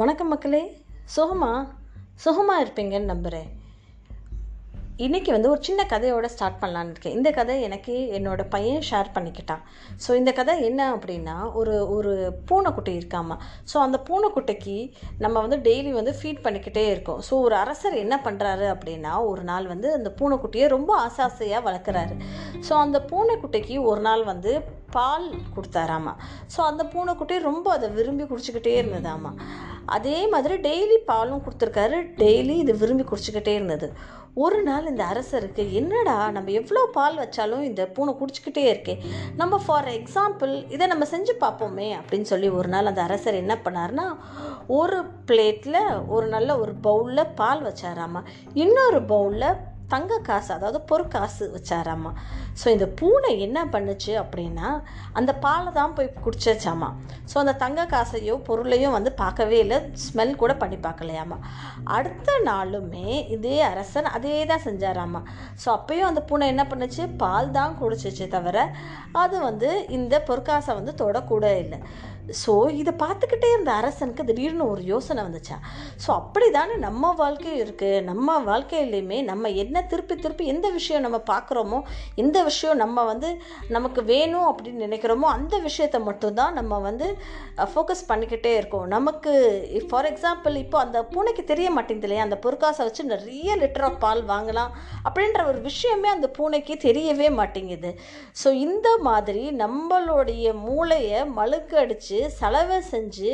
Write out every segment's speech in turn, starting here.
வணக்கம் மக்களே. சுகமா? சுகமாக இருப்பீங்கன்னு நம்புகிறேன் இன்றைக்கி வந்து ஒரு சின்ன கதையோட ஸ்டார்ட் பண்ணலான்னு இருக்கேன். இந்த கதை எனக்கு என்னோட பையன் ஷேர் பண்ணிக்கிட்டான். ஸோ இந்த கதை என்ன அப்படின்னா ஒரு ஒரு பூனைக்குட்டி இருக்காமா? ஸோ அந்த பூனைக்குட்டிக்கு நம்ம வந்து டெய்லி வந்து ஃபீட் பண்ணிக்கிட்டே இருக்கோம். ஸோ ஒரு அரசர் என்ன பண்ணுறாரு அப்படின்னா ஒரு நாள் வந்து அந்த பூனைக்குட்டியை ரொம்ப ஆசாசையாக வளர்க்குறாரு. ஸோ அந்த பூனைக்குட்டிக்கு ஒரு நாள் வந்து பால் கொடுத்தாராமா? ஸோ அந்த பூனைக்குட்டி ரொம்ப அதை விரும்பி குடிச்சிக்கிட்டே இருந்ததாமா? அதே மாதிரி டெய்லி பாலும் கொடுத்துருக்காரு. டெய்லி இது விரும்பி குடிச்சிக்கிட்டே இருந்தது. ஒரு நாள் இந்த அரசருக்கு என்னடா நம்ம எவ்வளோ பால் வச்சாலும் இந்த பூனை குடிச்சிக்கிட்டே இருக்கே. நம்ம ஃபார் எக்ஸாம்பிள் இதை நம்ம செஞ்சு பார்ப்போமே அப்படின்னு சொல்லி ஒரு நாள் அந்த அரசர் என்ன பண்ணார்னா ஒரு பிளேட்டில் ஒரு நல்ல ஒரு பவுலில் பால் வச்சாராமா. இன்னொரு பவுலில் தங்க காசு அதாவது பொற்காசு வச்சாராம்மா ஸோ இந்த பூனை என்ன பண்ணுச்சு அப்படின்னா அந்த பாலை தான் போய் குடிச்சாச்சாமா. ஸோ அந்த தங்க காசையோ பொருளையும் வந்து பார்க்கவே இல்லை. ஸ்மெல் கூட பண்ணி பார்க்கலையாமா. அடுத்த நாளுமே இதே அரசன் அதே தான் செஞ்சாராமா. ஸோ அப்பயும் அந்த பூனை என்ன பண்ணுச்சு? பால் தான் குடிச்சிச்சு தவிர அது வந்து இந்த பொற்காசை வந்து தொடக்கூட இல்லை. ஸோ இதை பார்த்துக்கிட்டே இருந்த அரசனுக்கு திடீர்னு ஒரு யோசனை வந்துச்சா. ஸோ அப்படி தானே நம்ம வாழ்க்கையும் இருக்குது நம்ம வாழ்க்கையிலையுமே நம்ம என்ன திருப்பி திருப்பி எந்த விஷயம் நம்ம பார்க்குறோமோ எந்த விஷயம் நம்ம வந்து நமக்கு வேணும் அப்படின்னு நினைக்கிறோமோ அந்த விஷயத்தை மட்டும்தான் நம்ம வந்து ஃபோக்கஸ் பண்ணிக்கிட்டே இருக்கோம். நமக்கு ஃபார் எக்ஸாம்பிள் இப்போ அந்த பூனைக்கு தெரிய மாட்டேங்குது இல்லையா? அந்த பொற்காசை வச்சு நிறைய லிட்டர் ஆஃப் பால் வாங்கலாம் அப்படின்ற ஒரு விஷயமே அந்த பூனைக்கு தெரியவே மாட்டேங்குது. ஸோ இந்த மாதிரி நம்மளுடைய மூளையை மழுக்கு அடித்து செலவை செஞ்சு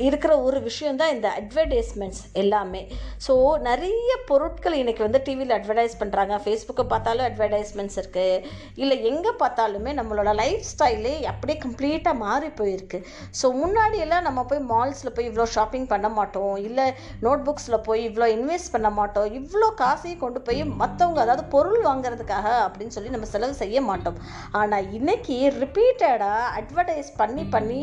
இருக்கிற ஒரு விஷயம் தான் இந்த அட்வர்டைஸ்மெண்ட்ஸ் எல்லாமே. ஸோ நிறைய பொருட்கள் இன்றைக்கி வந்து டிவியில் அட்வர்டைஸ் பண்ணுறாங்க ஃபேஸ்புக்கை பார்த்தாலும் அட்வர்டைஸ்மெண்ட்ஸ் இருக்குது இல்லை எங்கே பார்த்தாலுமே நம்மளோட லைஃப் ஸ்டைலே அப்படியே கம்ப்ளீட்டாக மாறி போயிருக்கு. ஸோ முன்னாடியெல்லாம் நம்ம போய் மால்ஸில் போய் இவ்வளோ ஷாப்பிங் பண்ண மாட்டோம். இல்லை நோட் புக்ஸில் போய் இவ்வளோ இன்வெஸ்ட் பண்ண மாட்டோம். இவ்வளோ காசையும் கொண்டு போய் மற்றவங்க அதாவது பொருள் வாங்குறதுக்காக அப்படின்னு சொல்லி நம்ம செலவு செய்ய மாட்டோம். ஆனால் இன்றைக்கி ரிப்பீட்டடாக அட்வர்டைஸ் பண்ணி பண்ணி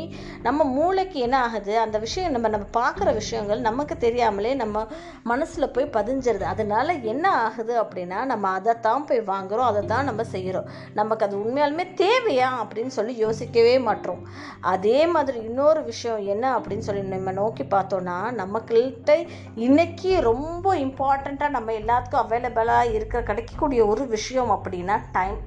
நம்ம மூளைக்கு என்ன ஆகுது? அந்த விஷயம் நம்ம நம்ம பார்க்குற விஷயங்கள் நமக்கு தெரியாமலே நம்ம மனசில் போய் பதிஞ்சிருது. அதனால் என்ன ஆகுது அப்படின்னா நம்ம அதை தான் போய் வாங்குகிறோம் அதை தான் நம்ம செய்கிறோம் நமக்கு அது உண்மையாலுமே தேவையா அப்படின்னு சொல்லி யோசிக்கவே மாட்டோம். அதே மாதிரி இன்னொரு விஷயம் என்ன அப்படின்னு சொல்லி நம்ம நோக்கி பார்த்தோன்னா நம்மக்கிட்ட இன்னைக்கு ரொம்ப இம்பார்ட்டண்ட்டாக நம்ம எல்லாத்துக்கும் அவைலபிளாக இருக்கிற கிடைக்கக்கூடிய ஒரு விஷயம் அப்படின்னா டைம்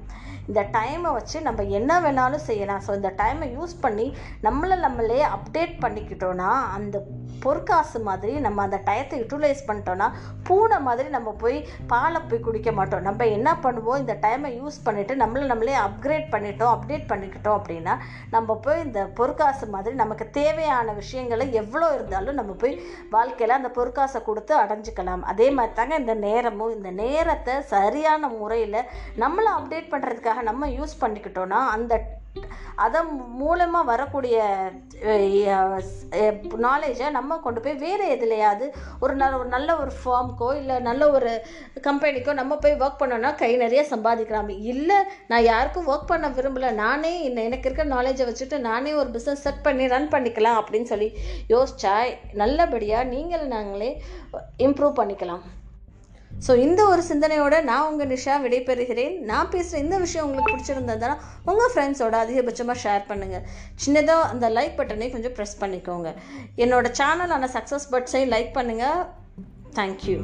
இந்த டைமை வச்சு நம்ம என்ன வேணாலும் செய்யலாம். ஸோ இந்த டைமை யூஸ் பண்ணி நம்மளை நம்மளே அப்டேட் பண்ணிக்கிட்டோன்னா அந்த பொற்காசு மாதிரி நம்ம அந்த டயத்தை யூட்டிலைஸ் பண்ணிட்டோன்னா பூனை மாதிரி நம்ம போய் பாலை போய் குடிக்க மாட்டோம். நம்ம என்ன பண்ணுவோம்? இந்த டைமை யூஸ் பண்ணிவிட்டு நம்மளை நம்மளே அப்கிரேட் பண்ணிட்டோம் அப்டேட் பண்ணிக்கிட்டோம் அப்படின்னா நம்ம போய் இந்த பொற்காசு மாதிரி நமக்கு தேவையான விஷயங்களை எவ்வளோ இருந்தாலும் நம்ம போய் வாழ்க்கையில் அந்த பொற்காசை கொடுத்து அடைஞ்சிக்கலாம். அதே மாதிரி தாங்க இந்த நேரமும். இந்த நேரத்தை சரியான முறையில் நம்மளை அப்டேட் பண்ணுறதுக்காக நம்ம யூஸ் பண்ணிக்கிட்டோன்னா அந்த அதன் மூலமாக வரக்கூடிய நாலேஜை நம்ம கொண்டு போய் வேறு எதுலையாவது ஒரு நல்ல ஒரு நல்ல ஒரு ஃபார்முக்கோ இல்லை நல்ல ஒரு கம்பெனிக்கோ நம்ம போய் ஒர்க் பண்ணோன்னா கை நிறைய சம்பாதிக்கலாம். இல்லை நான் யாருக்கும் ஒர்க் பண்ண விரும்பலை. நானே எனக்கு இருக்கிற நாலேஜை வச்சுட்டு நானே ஒரு பிஸ்னஸ் செட் பண்ணி ரன் பண்ணிக்கலாம் அப்படின்னு சொல்லி யோசிச்சா நல்லபடியாக நீங்கள் நாங்களே இம்ப்ரூவ் பண்ணிக்கலாம். ஸோ இந்த ஒரு சிந்தனையோட நான் உங்கள் நிஷா விடைபெறுகிறேன். நான் பேசுகிற இந்த விஷயம் உங்களுக்கு பிடிச்சிருந்ததுனா உங்கள் ஃப்ரெண்ட்ஸோட அதிகபட்சமாக ஷேர் பண்ணுங்கள் சின்னதாக அந்த லைக் பட்டனையும் கொஞ்சம் ப்ரெஸ் பண்ணிக்கோங்க. என்னோட சேனலான சக்ஸஸ் பட்ஸையும் லைக் பண்ணுங்கள் தேங்க்யூ